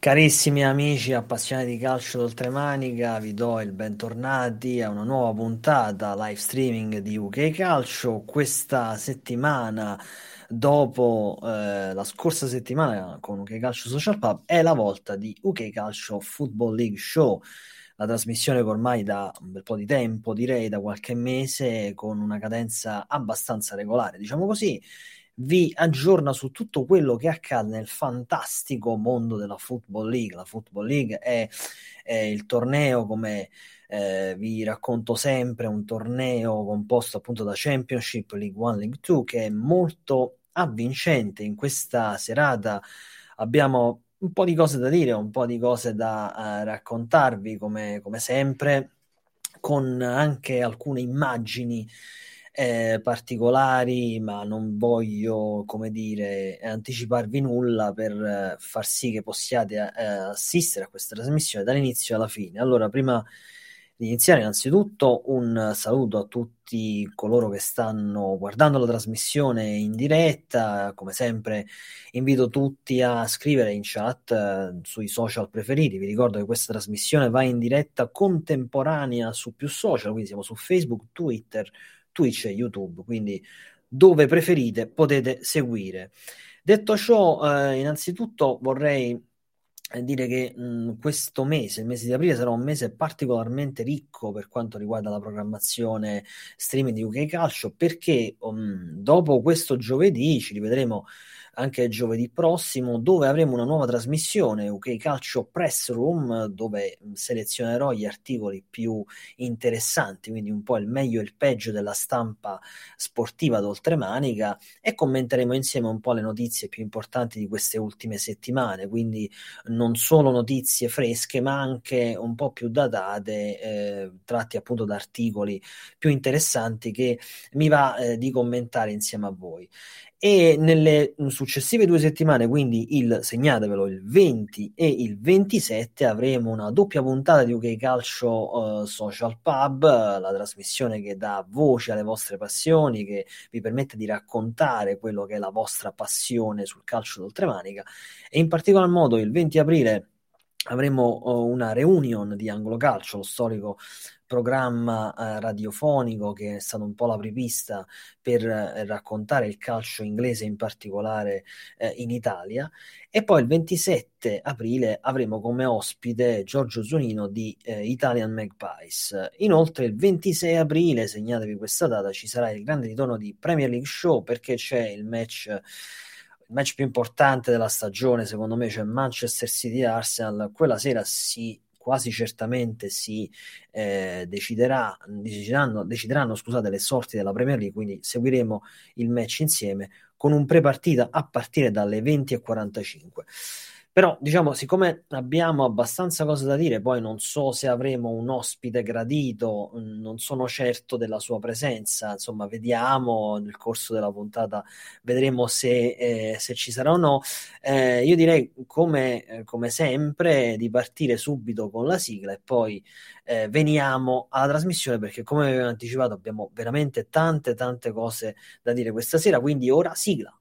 Carissimi amici appassionati di calcio d'oltremanica, vi do il bentornati a una nuova puntata live streaming di UK Calcio. Questa settimana, dopo eh, la scorsa settimana con UK Calcio Social Pub, è la volta di UK Calcio Football League Show. La trasmissione che ormai da un bel po' di tempo, direi da qualche mese, con una cadenza abbastanza regolare, diciamo così vi aggiorna su tutto quello che accade nel fantastico mondo della Football League. La Football League è, è il torneo come eh, vi racconto sempre, un torneo composto appunto da Championship, League 1, League 2, che è molto avvincente. In questa serata abbiamo un po' di cose da dire, un po' di cose da uh, raccontarvi come, come sempre, con anche alcune immagini eh, particolari, ma non voglio, come dire, anticiparvi nulla per eh, far sì che possiate eh, assistere a questa trasmissione dall'inizio alla fine. Allora, prima di iniziare, innanzitutto un saluto a tutti coloro che stanno guardando la trasmissione in diretta. Come sempre, invito tutti a scrivere in chat eh, sui social preferiti. Vi ricordo che questa trasmissione va in diretta contemporanea su più social, quindi siamo su Facebook, Twitter, Twitch e YouTube, quindi dove preferite potete seguire. Detto ciò, eh, innanzitutto vorrei eh, dire che mh, questo mese, il mese di aprile, sarà un mese particolarmente ricco per quanto riguarda la programmazione streaming di UK Calcio, perché um, dopo questo giovedì ci rivedremo anche giovedì prossimo, dove avremo una nuova trasmissione, UK Calcio Press Room, dove selezionerò gli articoli più interessanti, quindi un po' il meglio e il peggio della stampa sportiva d'oltremanica e commenteremo insieme un po' le notizie più importanti di queste ultime settimane, quindi non solo notizie fresche, ma anche un po' più datate, eh, tratti appunto da articoli più interessanti che mi va eh, di commentare insieme a voi e nelle successive due settimane, quindi il segnatevelo il 20 e il 27, avremo una doppia puntata di UK Calcio uh, Social Pub, la trasmissione che dà voce alle vostre passioni, che vi permette di raccontare quello che è la vostra passione sul calcio d'oltremanica. E in particolar modo il 20 aprile avremo uh, una reunion di Anglo Calcio, lo storico programma eh, radiofonico che è stato un po' la prepista per eh, raccontare il calcio inglese in particolare eh, in Italia e poi il 27 aprile avremo come ospite Giorgio Zunino di eh, Italian Magpies. Inoltre il 26 aprile, segnatevi questa data, ci sarà il grande ritorno di Premier League Show perché c'è il match il match più importante della stagione, secondo me, cioè Manchester City Arsenal. Quella sera si quasi certamente si eh, deciderà, decideranno, decideranno scusate, le sorti della Premier League, quindi seguiremo il match insieme con un pre-partita a partire dalle 20.45. Però, diciamo, siccome abbiamo abbastanza cose da dire, poi non so se avremo un ospite gradito, mm, non sono certo della sua presenza, insomma, vediamo nel corso della puntata, vedremo se, eh, se ci sarà o no. Eh, io direi, come, eh, come, sempre, di partire subito con la sigla e poi eh, veniamo alla trasmissione perché, come avevo anticipato, abbiamo veramente tante, tante cose da dire questa sera, quindi ora sigla.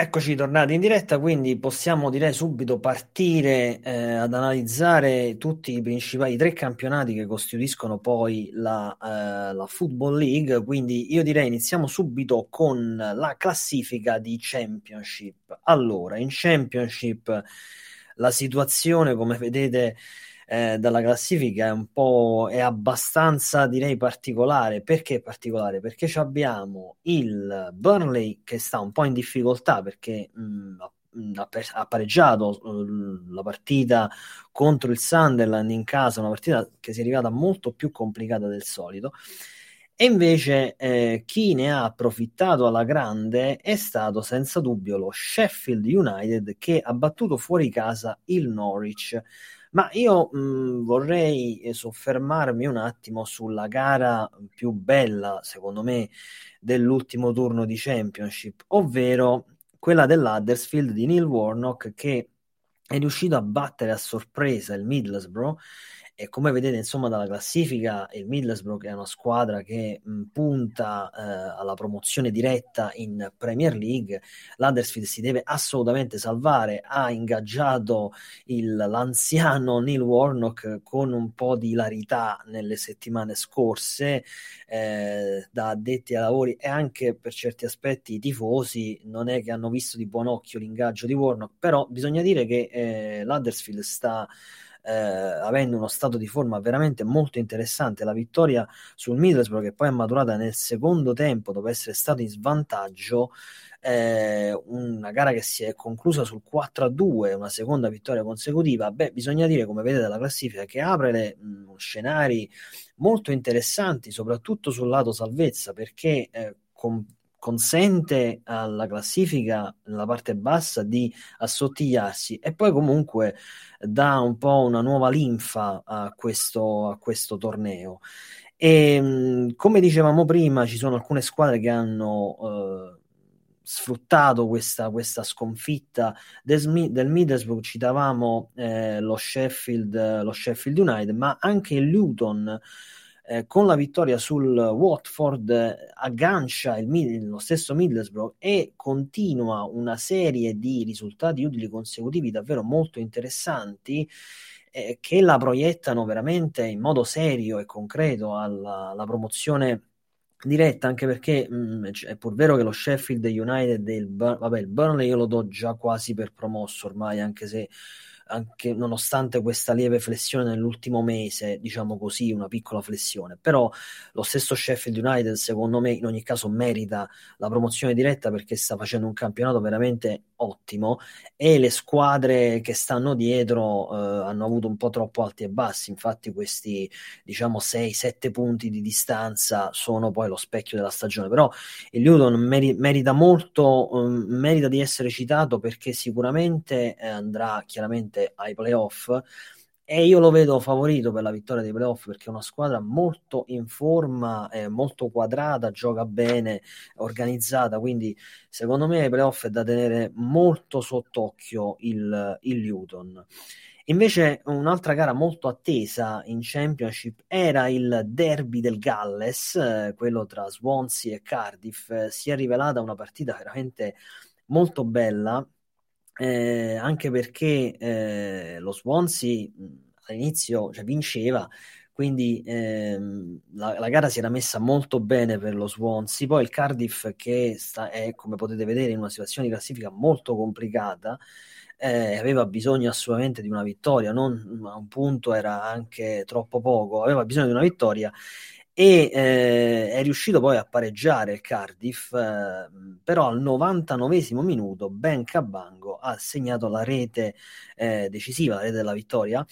Eccoci tornati in diretta, quindi possiamo direi subito partire eh, ad analizzare tutti i principali tre campionati che costituiscono poi la, eh, la, Football League. Quindi io direi iniziamo subito con la classifica di Championship. Allora, in Championship la situazione, come vedete, eh, dalla classifica è un po' è abbastanza direi particolare. Perché particolare? Perché abbiamo il Burnley che sta un po' in difficoltà perché mh, mm, ha, ha pareggiato uh, la partita contro il Sunderland in casa, una partita che si è arrivata molto più complicata del solito. E invece eh, chi ne ha approfittato alla grande è stato senza dubbio lo Sheffield United che ha battuto fuori casa il Norwich. Ma io mh, vorrei soffermarmi un attimo sulla gara più bella, secondo me, dell'ultimo turno di Championship, ovvero quella dell'Huddersfield di Neil Warnock che è riuscito a battere a sorpresa il Middlesbrough e come vedete, insomma, dalla classifica, il Middlesbrough è una squadra che mh, punta eh, alla promozione diretta in Premier League. L'Huddersfield si deve assolutamente salvare. Ha ingaggiato il, l'anziano Neil Warnock con un po' di ilarità nelle settimane scorse, eh, da addetti ai lavori e anche per certi aspetti i tifosi non è che hanno visto di buon occhio l'ingaggio di Warnock, però bisogna dire che eh, l'Huddersfield sta eh, avendo uno stato di forma veramente molto interessante. La vittoria sul Middlesbrough, che poi è maturata nel secondo tempo dopo essere stato in svantaggio, eh, una gara che si è conclusa sul 4-2, una seconda vittoria consecutiva. Beh, bisogna dire, come vedete dalla classifica, che apre le, mh, scenari molto interessanti, soprattutto sul lato salvezza, perché eh, con consente alla classifica nella parte bassa di assottigliarsi e poi comunque dà un po' una nuova linfa a questo, a questo torneo. E come dicevamo prima, ci sono alcune squadre che hanno eh, sfruttato questa, questa sconfitta del, del Middlesbrough. Citavamo eh, lo, Sheffield, lo Sheffield United, ma anche il Luton eh, con la vittoria sul Watford eh, aggancia il, lo stesso Middlesbrough e continua una serie di risultati utili consecutivi davvero molto interessanti eh, che la proiettano veramente in modo serio e concreto alla, alla promozione diretta anche perché mh, mm, è pur vero che lo Sheffield United e il, Bur- vabbè, il Burnley io lo do già quasi per promosso ormai anche se anche nonostante questa lieve flessione nell'ultimo mese, diciamo così, una piccola flessione. Però lo stesso Sheffield United, secondo me, in ogni caso merita la promozione diretta perché sta facendo un campionato veramente ottimo e le squadre che stanno dietro eh, hanno avuto un po' troppo alti e bassi. Infatti, questi diciamo 6-7 punti di distanza sono poi lo specchio della stagione. Però il Luton meri- merita molto, um, merita di essere citato perché sicuramente eh, andrà chiaramente ai playoff e io lo vedo favorito per la vittoria dei playoff perché è una squadra molto in forma, eh, molto quadrata, gioca bene, organizzata, quindi secondo me ai playoff è da tenere molto sott'occhio il, il Luton. Invece un'altra gara molto attesa in Championship era il derby del Galles, eh, quello tra Swansea e Cardiff. Si è rivelata una partita veramente molto bella, eh, anche perché eh, lo Swansea all'inizio cioè, vinceva, quindi ehm, la, la, gara si era messa molto bene per lo Swansea, poi il Cardiff che sta, è, come potete vedere, in una situazione di classifica molto complicata, eh, aveva bisogno assolutamente di una vittoria, non, a un punto era anche troppo poco, aveva bisogno di una vittoria e eh, è riuscito poi a pareggiare il Cardiff, eh, però al 99 minuto Ben Cabango ha segnato la rete eh, decisiva, la rete della vittoria,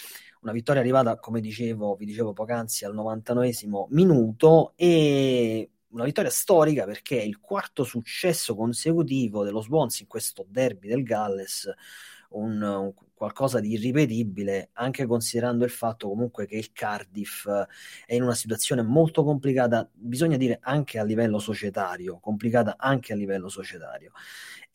una vittoria arrivata, come dicevo, vi dicevo poc'anzi, al 99 minuto e una vittoria storica perché è il quarto successo consecutivo dello Swans in questo derby del Galles, un, un qualcosa di irripetibile, anche considerando il fatto comunque che il Cardiff eh, è in una situazione molto complicata, bisogna dire anche a livello societario, complicata anche a livello societario.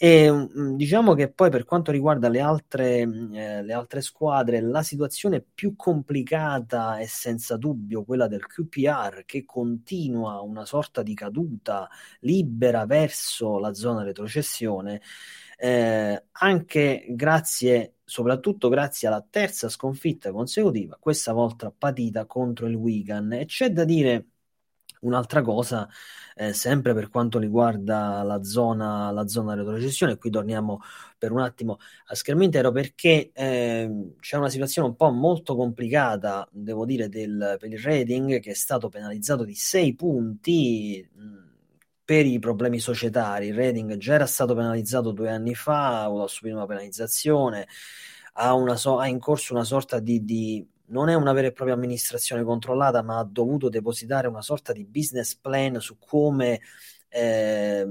E mm, diciamo che poi per quanto riguarda le altre, mm, eh, le altre squadre, la situazione più complicata è senza dubbio quella del QPR che continua una sorta di caduta libera verso la zona retrocessione eh, anche grazie, soprattutto grazie alla terza sconfitta consecutiva, questa volta patita contro il Wigan. E c'è da dire un'altra cosa, eh, sempre per quanto riguarda la zona, la zona retrocessione, qui torniamo per un attimo a schermo intero perché eh, c'è una situazione un po' molto complicata, devo dire, del, per il rating che è stato penalizzato di 6 punti. Mh, per i problemi societari. Il Reading già era stato penalizzato due anni fa, ha subito una penalizzazione, ha, so- ha in corso una sorta di, di non è una vera e propria amministrazione controllata, ma ha dovuto depositare una sorta di business plan su come eh,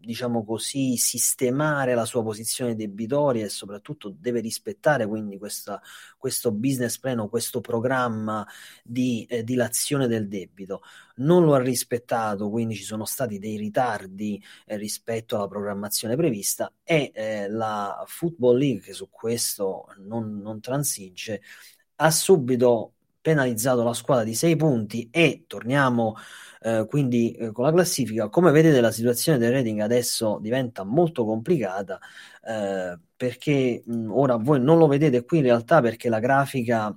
diciamo così, sistemare la sua posizione debitoria e soprattutto deve rispettare quindi questa, questo business plan o questo programma di eh, dilazione del debito. Non lo ha rispettato, quindi ci sono stati dei ritardi eh, rispetto alla programmazione prevista e eh, la Football League, che su questo non, non transige, ha subito penalizzato la squadra di 6 punti e torniamo eh, quindi eh, con la classifica. Come vedete la situazione del rating adesso diventa molto complicata eh, perché mh, ora voi non lo vedete qui in realtà perché la grafica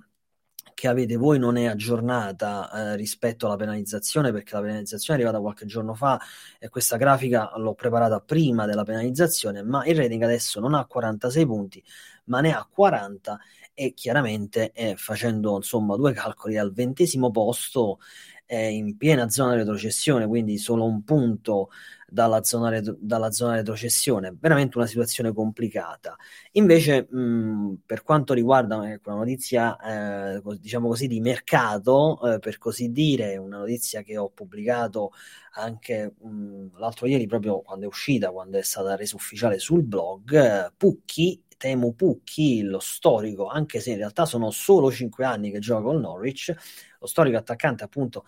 che avete voi non è aggiornata eh, rispetto alla penalizzazione perché la penalizzazione è arrivata qualche giorno fa e questa grafica l'ho preparata prima della penalizzazione ma il rating adesso non ha 46 punti ma ne ha 40 e chiaramente eh, facendo insomma due calcoli al ventesimo posto è in piena zona retrocessione, quindi solo un punto dalla zona, retro, dalla zona retrocessione, veramente una situazione complicata. Invece, mh, per quanto riguarda ecco, una notizia, eh, diciamo così, di mercato, eh, per così dire, una notizia che ho pubblicato anche mh, l'altro ieri, proprio quando è uscita, quando è stata resa ufficiale sul blog, eh, Pucchi Temu Pucchi, lo storico, anche se in realtà sono solo 5 anni che gioca con Norwich, lo storico attaccante appunto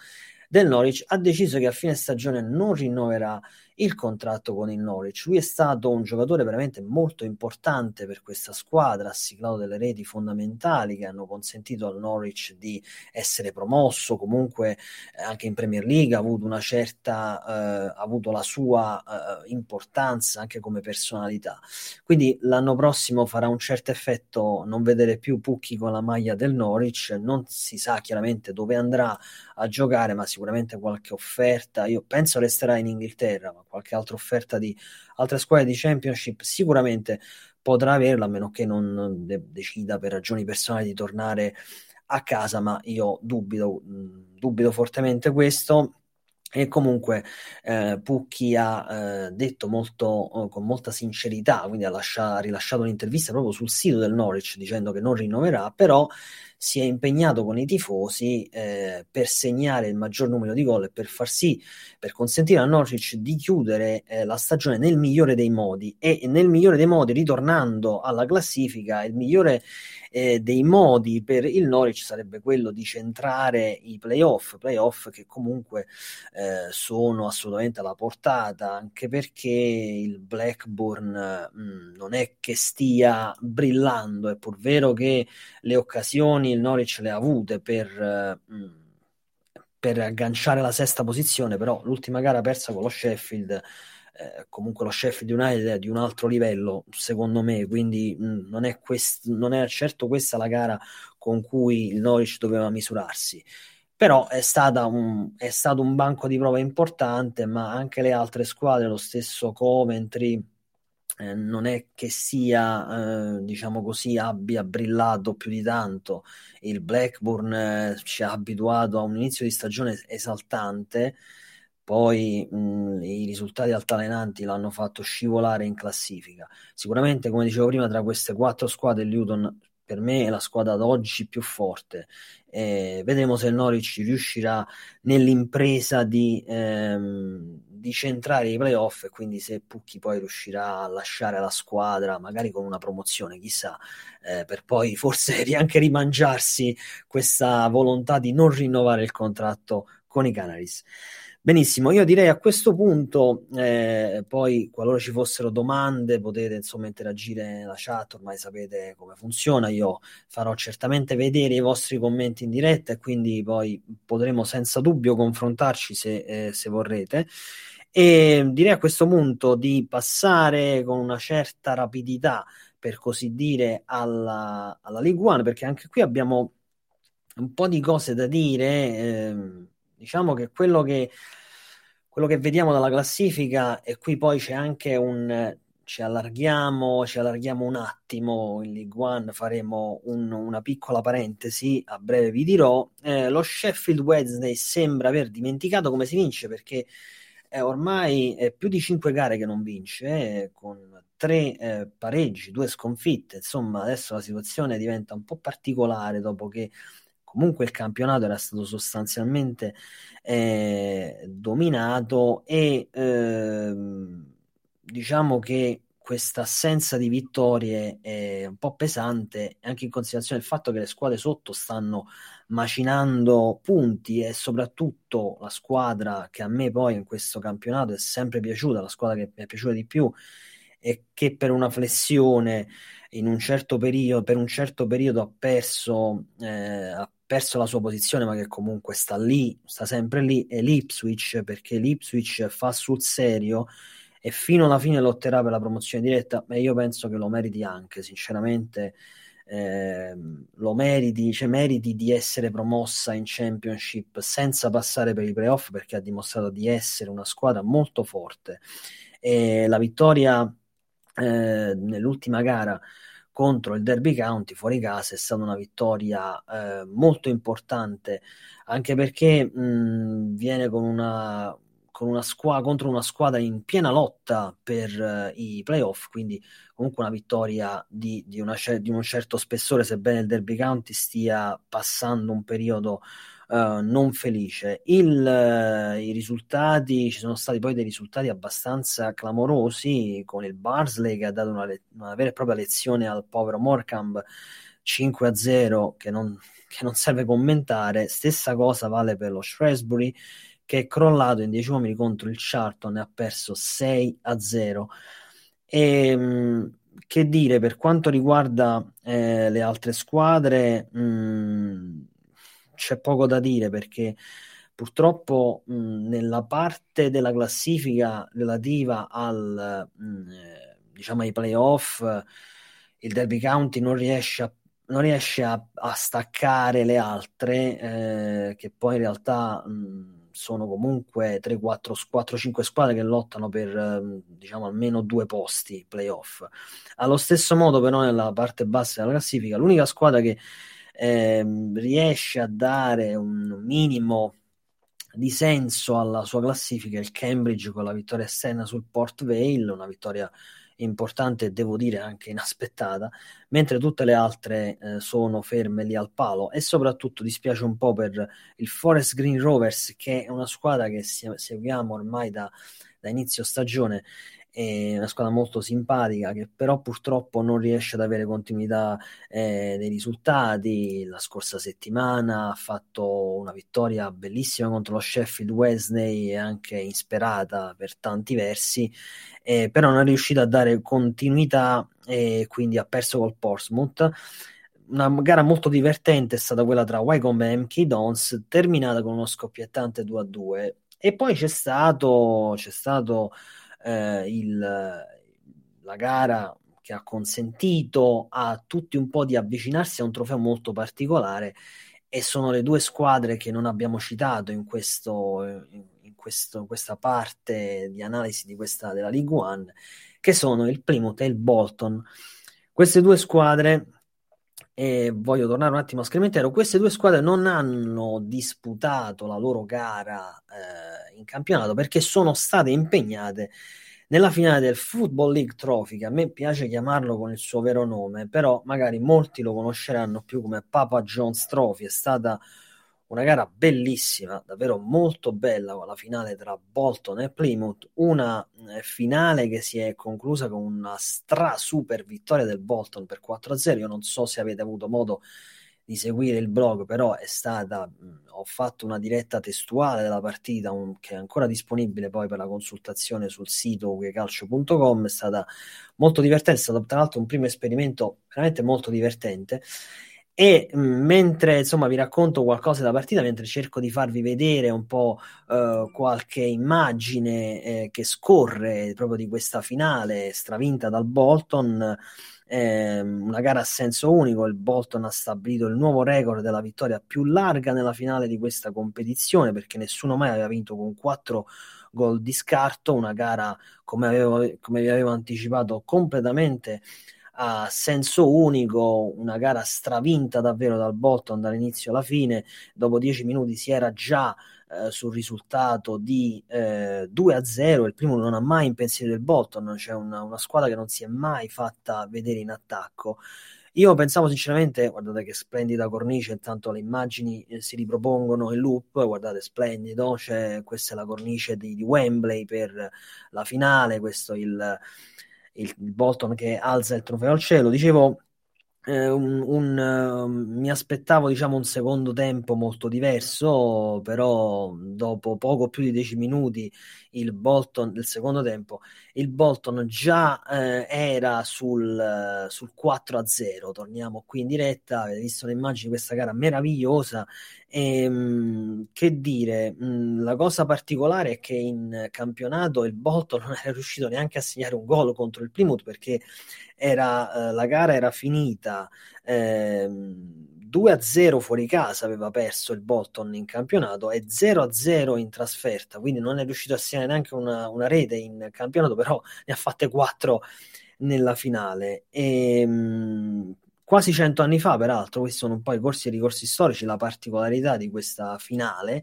del Norwich, ha deciso che a fine stagione non rinnoverà il contratto con il Norwich. Lui è stato un giocatore veramente molto importante per questa squadra, ha siglato delle reti fondamentali che hanno consentito al Norwich di essere promosso, comunque eh, anche in Premier League ha avuto una certa, eh, ha avuto la sua eh, importanza anche come personalità. Quindi l'anno prossimo farà un certo effetto non vedere più Pucchi con la maglia del Norwich, non si sa chiaramente dove andrà a giocare, ma sicuramente qualche offerta, io penso resterà in Inghilterra, ma qualche altra offerta di altre squadre di Championship sicuramente potrà averla, a meno che non de- decida per ragioni personali di tornare a casa, ma io dubito, dubito fortemente questo. E comunque eh, Pucchi ha eh, detto molto, eh, con molta sincerità, quindi ha, lascia, rilasciato un'intervista proprio sul sito del Norwich dicendo che non rinnoverà, però si è impegnato con i tifosi eh, per segnare il maggior numero di gol e per far sì, per consentire a Norwich di chiudere eh, la stagione nel migliore dei modi. E nel migliore dei modi, ritornando alla classifica, il migliore eh, dei modi per il Norwich sarebbe quello di centrare i playoff, playoff che comunque eh, sono assolutamente alla portata, anche perché il Blackburn mh, mm, non è che stia brillando, è pur vero che le occasioni il Norwich le ha avute per, mh, mm, per agganciare la sesta posizione, però l'ultima gara persa con lo Sheffield, eh, comunque lo Sheffield United è di un altro livello, secondo me, quindi mm, non, è quest- non è certo questa la gara con cui il Norwich doveva misurarsi però è, un, è, stato un banco di prova importante, ma anche le altre squadre, lo stesso Coventry, eh, non è che sia, eh, diciamo così, abbia brillato più di tanto. Il Blackburn eh, ci ha abituato a un inizio di stagione esaltante, poi mh, i risultati altalenanti l'hanno fatto scivolare in classifica. Sicuramente, come dicevo prima, tra queste quattro squadre, il Luton per me è la squadra ad oggi più forte. Eh, vedremo se il Norwich riuscirà nell'impresa di, ehm, di centrare i playoff e quindi se Pucchi poi riuscirà a lasciare la squadra, magari con una promozione, chissà, eh, per poi forse anche rimangiarsi questa volontà di non rinnovare il contratto con i Canaries. Benissimo, io direi a questo punto, eh, poi qualora ci fossero domande potete insomma interagire nella chat, ormai sapete come funziona, io farò certamente vedere i vostri commenti in diretta e quindi poi potremo senza dubbio confrontarci se, eh, se vorrete. E direi a questo punto di passare con una certa rapidità, per così dire, alla, alla League perché anche qui abbiamo un po' di cose da dire. Eh, diciamo che quello che quello che vediamo dalla classifica e qui poi c'è anche un ci allarghiamo, ci allarghiamo un attimo in League One, faremo un, una piccola parentesi, a breve vi dirò. Eh, lo Sheffield Wednesday sembra aver dimenticato come si vince perché eh, ormai è più di cinque gare che non vince, eh, con tre eh, pareggi, due sconfitte. Insomma, adesso la situazione diventa un po' particolare dopo che comunque il campionato era stato sostanzialmente eh, dominato e ehm, diciamo che questa assenza di vittorie è un po' pesante, anche in considerazione del fatto che le squadre sotto stanno macinando punti e soprattutto la squadra che a me poi in questo campionato è sempre piaciuta, la squadra che mi è piaciuta di più e che per una flessione in un certo periodo, per un certo periodo ha perso, eh, ha perso la sua posizione, ma che comunque sta lì, sta sempre lì, è l'Ipswich, perché l'Ipswich fa sul serio e fino alla fine lotterà per la promozione diretta, ma io penso che lo meriti anche, sinceramente. Eh, lo meriti, cioè meriti di essere promossa in Championship senza passare per i playoff perché ha dimostrato di essere una squadra molto forte. E la vittoria eh, nell'ultima gara contro il Derby County fuori casa è stata una vittoria eh, molto importante anche perché mh, viene con una con una squadra, contro una squadra in piena lotta per uh, i playoff, quindi comunque una vittoria di, di, una, di, un certo spessore, sebbene il Derby County stia passando un periodo uh, non felice. Il, uh, I risultati, ci sono stati poi dei risultati abbastanza clamorosi con il Barsley che ha dato una, una vera e propria lezione al povero Morecambe 5 a 0 che non, che non serve commentare. Stessa cosa vale per lo Shrewsbury che è crollato in 10 uomini contro il Charlton e ha perso 6 a 0. E, mh, che dire per quanto riguarda eh, le altre squadre, mh, c'è poco da dire perché purtroppo mh, nella parte della classifica relativa al, eh, diciamo ai playoff il Derby County non riesce a non riesce a, a staccare le altre, eh, che poi in realtà mh, sono comunque 3, 4, 4, 5 squadre che lottano per ehm, diciamo almeno due posti playoff. Allo stesso modo, però, nella parte bassa della classifica, l'unica squadra che eh, riesce a dare un minimo di senso alla sua classifica il Cambridge con la vittoria esterna sul Port Vale, una vittoria importante e devo dire anche inaspettata, mentre tutte le altre eh, sono ferme lì al palo. E soprattutto dispiace un po' per il Forest Green Rovers che è una squadra che seguiamo ormai da, da inizio stagione è una squadra molto simpatica che però purtroppo non riesce ad avere continuità eh, nei risultati. La scorsa settimana ha fatto una vittoria bellissima contro lo Sheffield Wednesday e anche insperata per tanti versi, eh, però non è riuscita a dare continuità e quindi ha perso col Portsmouth una gara molto divertente è stata quella tra Wycombe e MK Dons, terminata con uno scoppiettante 2 a 2. E poi c'è stato, c'è stato eh, il, la gara che ha consentito a tutti un po' di avvicinarsi a un trofeo molto particolare e sono le due squadre che non abbiamo citato in, questo, in questo, questa parte di analisi di questa, della League One, che sono il Plymouth e il Bolton. Queste due squadre, e voglio tornare un attimo a Scrimentero, queste due squadre non hanno disputato la loro gara eh, in campionato perché sono state impegnate nella finale del Football League Trophy, che a me piace chiamarlo con il suo vero nome, però magari molti lo conosceranno più come Papa John's Trophy, è stata una gara bellissima, davvero molto bella con la finale tra Bolton e Plymouth, una eh, finale che si è conclusa con una stra super vittoria del Bolton per 4-0. Io non so se avete avuto modo di seguire il blog, però è stata, ho fatto una diretta testuale della partita un, che è ancora disponibile poi per la consultazione sul sito uecalcio.com, è stata molto divertente, è stato tra l'altro un primo esperimento veramente molto divertente e mh, mentre insomma vi racconto qualcosa della partita, mentre cerco di farvi vedere un po' uh, qualche immagine eh, che scorre proprio di questa finale stravinta dal Bolton, eh, una gara a senso unico, il Bolton ha stabilito il nuovo record della vittoria più larga nella finale di questa competizione perché nessuno mai aveva vinto con 4 gol di scarto, una gara come, avevo, come vi avevo anticipato completamente a senso unico, una gara stravinta davvero dal Bolton dall'inizio alla fine, dopo 10 minuti si era già eh, sul risultato di eh, 2 a 0. Il primo non ha mai impensierito del Bolton, c'è una, una, squadra che non si è mai fatta vedere in attacco. Io pensavo sinceramente, guardate che splendida cornice, intanto le immagini eh, si ripropongono in loop, guardate splendido, cioè, questa è la cornice di, di Wembley per la finale, questo il, il, Bolton che alza il trofeo al cielo. Dicevo, eh, un, un, uh, mi aspettavo diciamo un secondo tempo molto diverso, però dopo poco più di 10 minuti il Bolton del secondo tempo, il Bolton già eh, era sul, sul 4 a 0. Torniamo qui in diretta, avete visto le immagini di questa gara meravigliosa. E, ehm, che dire, mh, la cosa particolare è che in campionato il Bolton non era riuscito neanche a segnare un gol contro il Plymouth perché era, eh, la gara era finita eh, 2-0 fuori casa aveva perso il Bolton in campionato e 0-0 in trasferta, quindi non è riuscito a segnare neanche una, una rete in campionato, però ne ha fatte 4 nella finale. E, mh, quasi 100 anni fa, peraltro, questi sono un po' i corsi e ricorsi storici, la particolarità di questa finale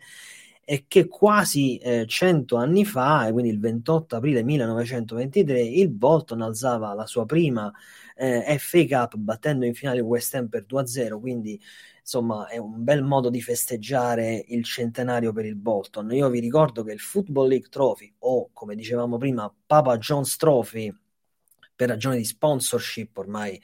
è che quasi eh, 100 anni fa, quindi il 28 aprile 1923, il Bolton alzava la sua prima eh, FA Cup battendo in finale West Ham per 2-0, quindi insomma è un bel modo di festeggiare il centenario per il Bolton. Io vi ricordo che il Football League Trophy o come dicevamo prima Papa John's Trophy per ragioni di sponsorship ormai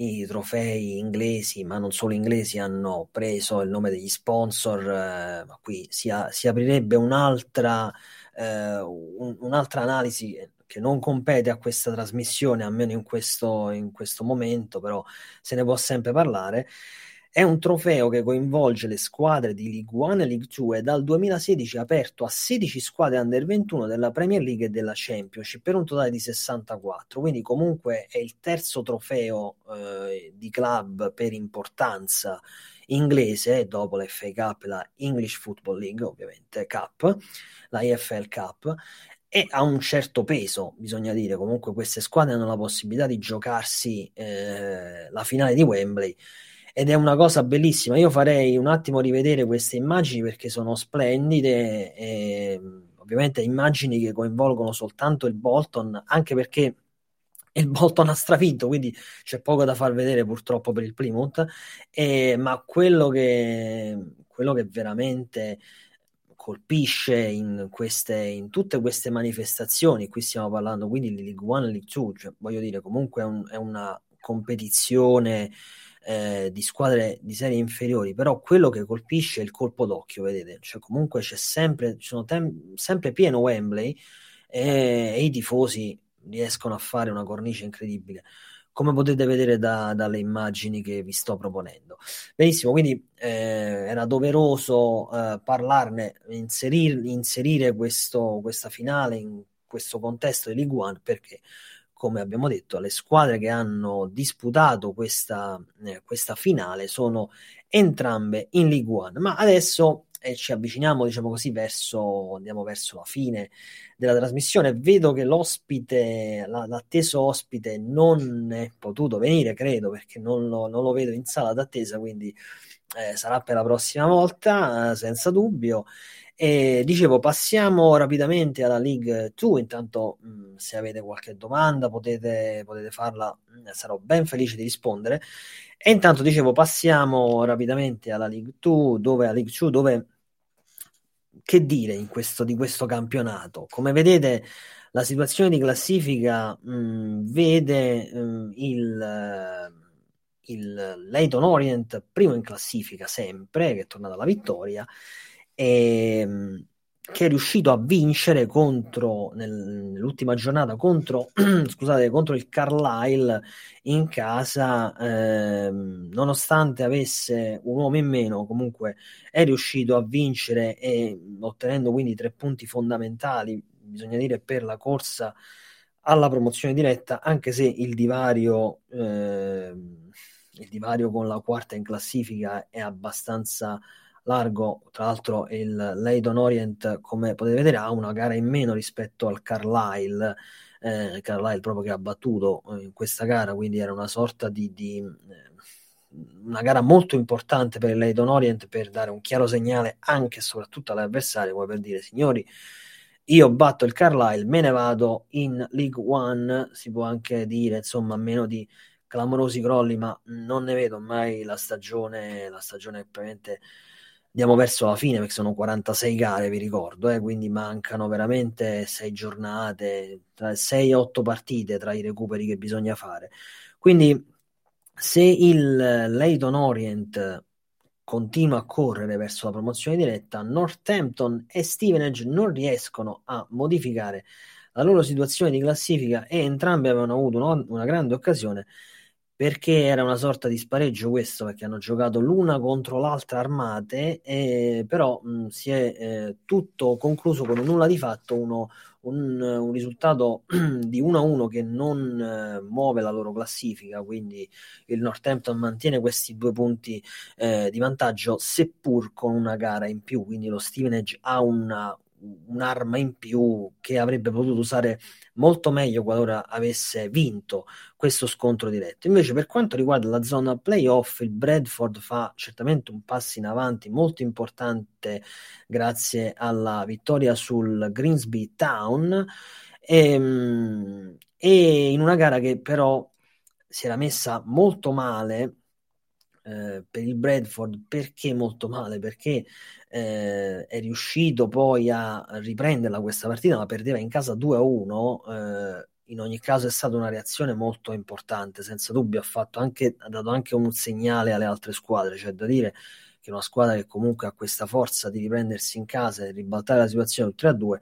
i trofei inglesi, ma non solo inglesi, hanno preso il nome degli sponsor, eh, qui si, a, si aprirebbe un'altra, eh, un, un'altra analisi che non compete a questa trasmissione, almeno in questo, in questo momento, però se ne può sempre parlare. È un trofeo che coinvolge le squadre di League One e League Two e dal 2016 è aperto a 16 squadre under 21 della Premier League e della Championship per un totale di 64. Quindi comunque è il terzo trofeo eh, di club per importanza inglese dopo la FA Cup la English Football League, ovviamente Cup, la EFL Cup e ha un certo peso, bisogna dire. Comunque queste squadre hanno la possibilità di giocarsi eh, la finale di Wembley ed è una cosa bellissima. Io farei un attimo rivedere queste immagini perché sono splendide, e, ovviamente immagini che coinvolgono soltanto il Bolton, anche perché il Bolton ha stravinto, quindi c'è poco da far vedere purtroppo per il Plymouth, e, ma quello che, quello che veramente colpisce in, queste, in tutte queste manifestazioni, qui stiamo parlando quindi di League One e League Two, cioè, voglio dire comunque è, un, è una competizione eh, di squadre di serie inferiori, però quello che colpisce è il colpo d'occhio, vedete, cioè comunque c'è sempre, sono tem- sempre pieno Wembley e, e i tifosi riescono a fare una cornice incredibile come potete vedere da, dalle immagini che vi sto proponendo. Benissimo, quindi eh, era doveroso eh, parlarne, inserir, inserire questo, questa finale in questo contesto di League One perché come abbiamo detto, le squadre che hanno disputato questa, eh, questa finale sono entrambe in League One. Ma adesso eh, ci avviciniamo, diciamo così, verso, andiamo verso la fine della trasmissione. Vedo che l'ospite, la, l'atteso ospite non è potuto venire, credo, perché non lo, non lo vedo in sala d'attesa, quindi eh, sarà per la prossima volta, eh, senza dubbio. E dicevo, passiamo rapidamente alla League 2. Intanto, mm, se avete qualche domanda, potete, potete farla, mm, sarò ben felice di rispondere. E intanto, dicevo, passiamo rapidamente alla League 2, dove la League 2, dove che dire questo, di questo campionato? Come vedete, la situazione di classifica mh, mm, vede il il Leighton Orient primo in classifica sempre, che è tornato alla vittoria, ehm, che è riuscito a vincere contro, nell'ultima giornata contro, scusate, contro il Carlisle in casa, ehm, nonostante avesse un uomo in meno, comunque è riuscito a vincere e ottenendo quindi tre punti fondamentali, bisogna dire, per la corsa alla promozione diretta, anche se il divario, eh, il divario con la quarta in classifica è abbastanza largo, tra l'altro il Leydon Orient, come potete vedere, ha una gara in meno rispetto al Carlisle, eh, Carlisle proprio che ha battuto eh, in questa gara, quindi era una sorta di, di eh, una gara molto importante per il Leydon Orient per dare un chiaro segnale anche e soprattutto all'avversario, come per dire signori, io batto il Carlisle, me ne vado in League One, si può anche dire insomma a meno di clamorosi crolli, ma non ne vedo mai la stagione, la stagione praticamente andiamo verso la fine perché sono 46 gare, vi ricordo, eh, quindi mancano veramente 6 giornate, 6-8 partite tra i recuperi che bisogna fare. Quindi se il Leighton Orient continua a correre verso la promozione diretta, Northampton e Stevenage non riescono a modificare la loro situazione di classifica e entrambi avevano avuto una, una grande occasione perché era una sorta di spareggio questo, perché hanno giocato l'una contro l'altra armate, e, però mh, si è eh, tutto concluso con un nulla di fatto, uno, un, un, risultato di 1-1 che non eh, muove la loro classifica, quindi il Northampton mantiene questi due punti eh, di vantaggio, seppur con una gara in più, quindi lo Stevenage ha una, un'arma in più che avrebbe potuto usare molto meglio qualora avesse vinto questo scontro diretto. Invece, per quanto riguarda la zona playoff, il Bradford fa certamente un passo in avanti molto importante grazie alla vittoria sul Greensby Town. E, ehm, e in una gara che però si era messa molto male eh, per il Bradford perché molto male? Perché eh, è riuscito poi a riprenderla questa partita, ma perdeva in casa 2-1. Eh, in ogni caso è stata una reazione molto importante, senza dubbio ha, anche, ha dato anche un segnale alle altre squadre, cioè da dire che una squadra che comunque ha questa forza di riprendersi in casa e ribaltare la situazione 3-2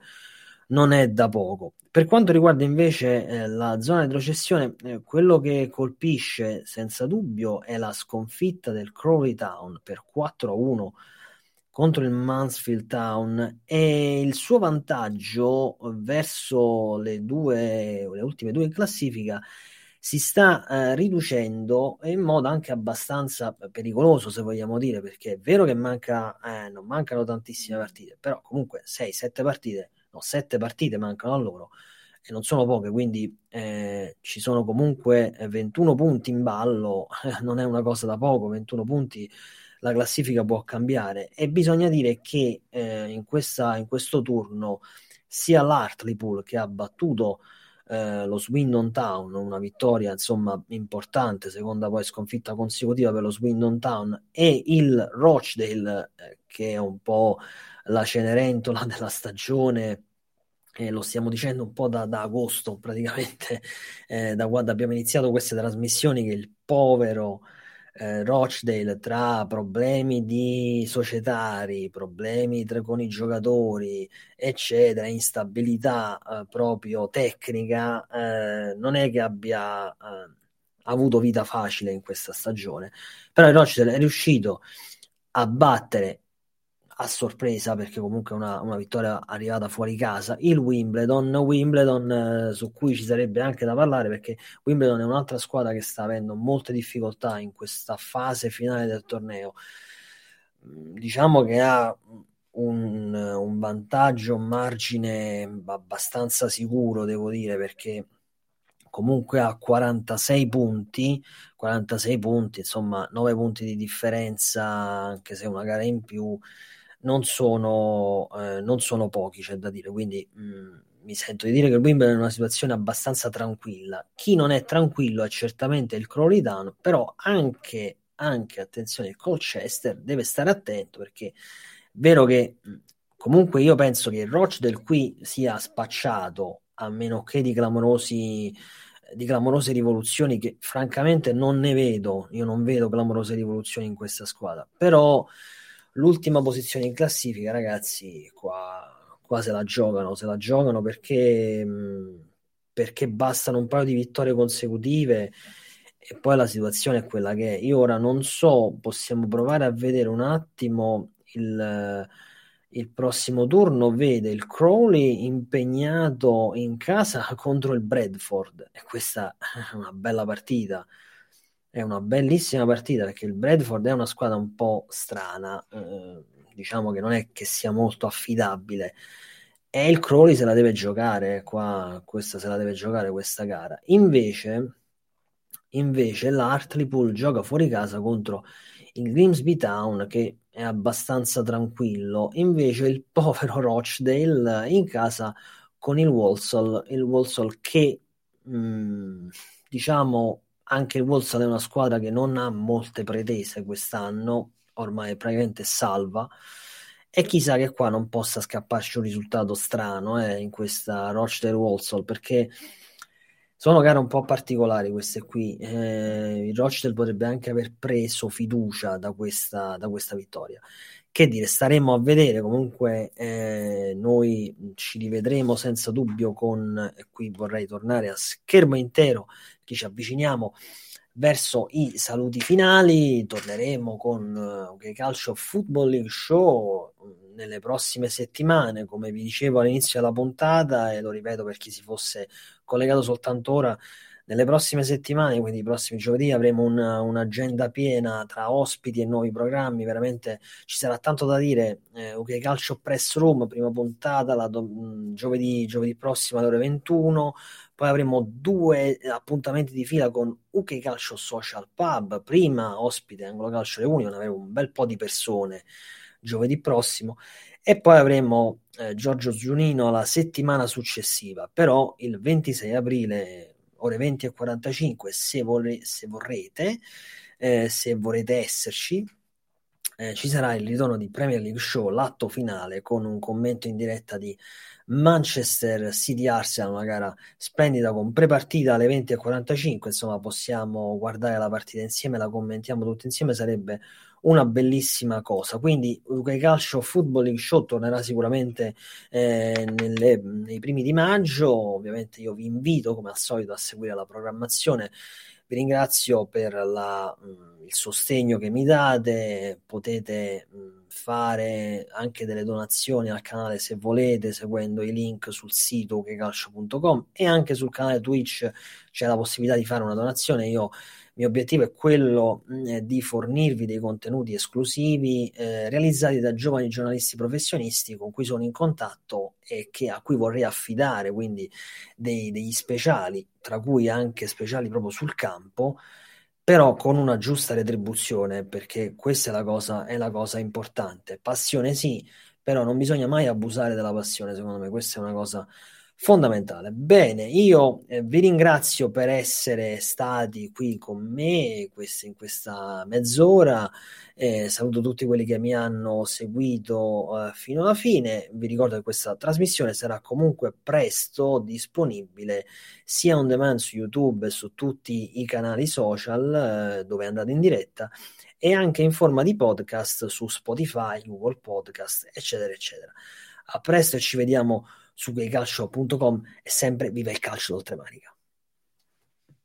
non è da poco. Per quanto riguarda invece eh, la zona di retrocessione, eh, quello che colpisce senza dubbio è la sconfitta del Crowley Town per 4-1 contro il Mansfield Town e il suo vantaggio verso le, due, le ultime due in classifica si sta eh, riducendo in modo anche abbastanza pericoloso, se vogliamo dire, perché è vero che manca, eh, non mancano tantissime partite, però comunque 6-7 partite no, sette partite mancano a loro e non sono poche, quindi eh, ci sono comunque 21 punti in ballo, non è una cosa da poco, 21 punti la classifica può cambiare e bisogna dire che eh, in, questa, in, questo turno sia l'Hartlepool che ha battuto eh, lo Swindon Town, una vittoria insomma importante, seconda poi sconfitta consecutiva per lo Swindon Town e il Rochdale eh, che è un po' la Cenerentola della stagione eh, lo stiamo dicendo un po' da, da agosto praticamente, eh, da quando abbiamo iniziato queste trasmissioni, che il povero eh, Rochdale tra problemi di societari, problemi tra, con i giocatori, eccetera, instabilità eh, proprio tecnica, eh, non è che abbia eh, avuto vita facile in questa stagione, però il Rochdale è riuscito a battere a sorpresa perché comunque è una, una, vittoria arrivata fuori casa. Il Wimbledon Wimbledon eh, su cui ci sarebbe anche da parlare perché Wimbledon è un'altra squadra che sta avendo molte difficoltà in questa fase finale del torneo. Mm, diciamo che ha un, un vantaggio un margine abbastanza sicuro devo dire perché comunque ha 46 punti 46 punti insomma 9 punti di differenza anche se una gara in più non sono, eh, non sono pochi, c'è da dire, quindi mh, mm, mi sento di dire che il Wimbledon è una situazione abbastanza tranquilla. Chi non è tranquillo è certamente il Town, però anche, anche, attenzione, il Colchester deve stare attento perché è vero che mm, comunque io penso che il Rochdale qui sia spacciato a meno che di clamorosi di clamorose rivoluzioni che francamente non ne vedo, io non vedo clamorose rivoluzioni in questa squadra, però l'ultima posizione in classifica, ragazzi, qua, qua se la giocano, se la giocano perché, perché bastano un paio di vittorie consecutive e poi la situazione è quella che è. Io ora non so, possiamo provare a vedere un attimo il, il prossimo turno, vede il Crowley impegnato in casa contro il Bradford e questa è una bella partita è una bellissima partita perché il Bradford è una squadra un po' strana, eh, diciamo che non è che sia molto affidabile. E il Crowley se la deve giocare qua, questa se la deve giocare questa gara. Invece, invece l'Hartlepool gioca fuori casa contro il Grimsby Town che è abbastanza tranquillo. Invece il povero Rochdale in casa con il Walsall, il Walsall che mh, mm, diciamo anche Wolfsburg è una squadra che non ha molte pretese quest'anno, ormai praticamente salva. E chissà che qua non possa scapparci un risultato strano eh, in questa Rochdale Walsall, perché sono gare un po' particolari queste qui. Eh, il Rochdale potrebbe anche aver preso fiducia da questa, da questa vittoria. Che dire, staremo a vedere. Comunque, eh, noi ci rivedremo senza dubbio con, e qui vorrei tornare a schermo intero, che ci avviciniamo verso i saluti finali. Torneremo con uh, Calcio Football League Show mm, nelle prossime settimane, come vi dicevo all'inizio della puntata, e lo ripeto per chi si fosse collegato soltanto ora nelle prossime settimane, quindi i prossimi giovedì, avremo una, un'agenda piena tra ospiti e nuovi programmi. Veramente ci sarà tanto da dire. Eh, ok, Calcio Press Room, prima puntata, la do, giovedì, giovedì prossimo alle ore 21. Poi avremo due appuntamenti di fila con UK Calcio Social Pub. Prima ospite Anglo Calcio Reunion, avremo un bel po' di persone giovedì prossimo. E poi avremo eh, Giorgio Giunino la settimana successiva. Però il 26 aprile ore 20 e 45 se, vorre- se vorrete, eh, se vorrete esserci. Eh, ci sarà il ritorno di Premier League Show, l'atto finale con un commento in diretta di Manchester City Arsenal, una gara splendida con prepartita alle 20 e 45. Insomma, possiamo guardare la partita insieme, la commentiamo tutti insieme. Sarebbe una bellissima cosa. Quindi UK Calcio Football League Show tornerà sicuramente eh, nelle, nei primi di maggio. Ovviamente io vi invito come al solito a seguire la programmazione. Vi ringrazio per la, mh, il sostegno che mi date, potete mh, fare anche delle donazioni al canale se volete, seguendo i link sul sito ukecalcio.com e anche sul canale Twitch c'è la possibilità di fare una donazione. Io mio obiettivo è quello mh, di fornirvi dei contenuti esclusivi eh, realizzati da giovani giornalisti professionisti con cui sono in contatto e che, a cui vorrei affidare quindi dei, degli speciali, tra cui anche speciali proprio sul campo, però con una giusta retribuzione, perché questa è la cosa, è la cosa importante. Passione sì, però non bisogna mai abusare della passione, secondo me, questa è una cosa fondamentale. Bene, io eh, vi ringrazio per essere stati qui con me quest- in questa mezz'ora. Eh, saluto tutti quelli che mi hanno seguito eh, fino alla fine. Vi ricordo che questa trasmissione sarà comunque presto disponibile sia on demand su YouTube e su tutti i canali social eh, dove è andata in diretta e anche in forma di podcast su Spotify, Google Podcast, eccetera, eccetera. A presto e ci vediamo su queicalcio.com e sempre viva il calcio d'oltremanica.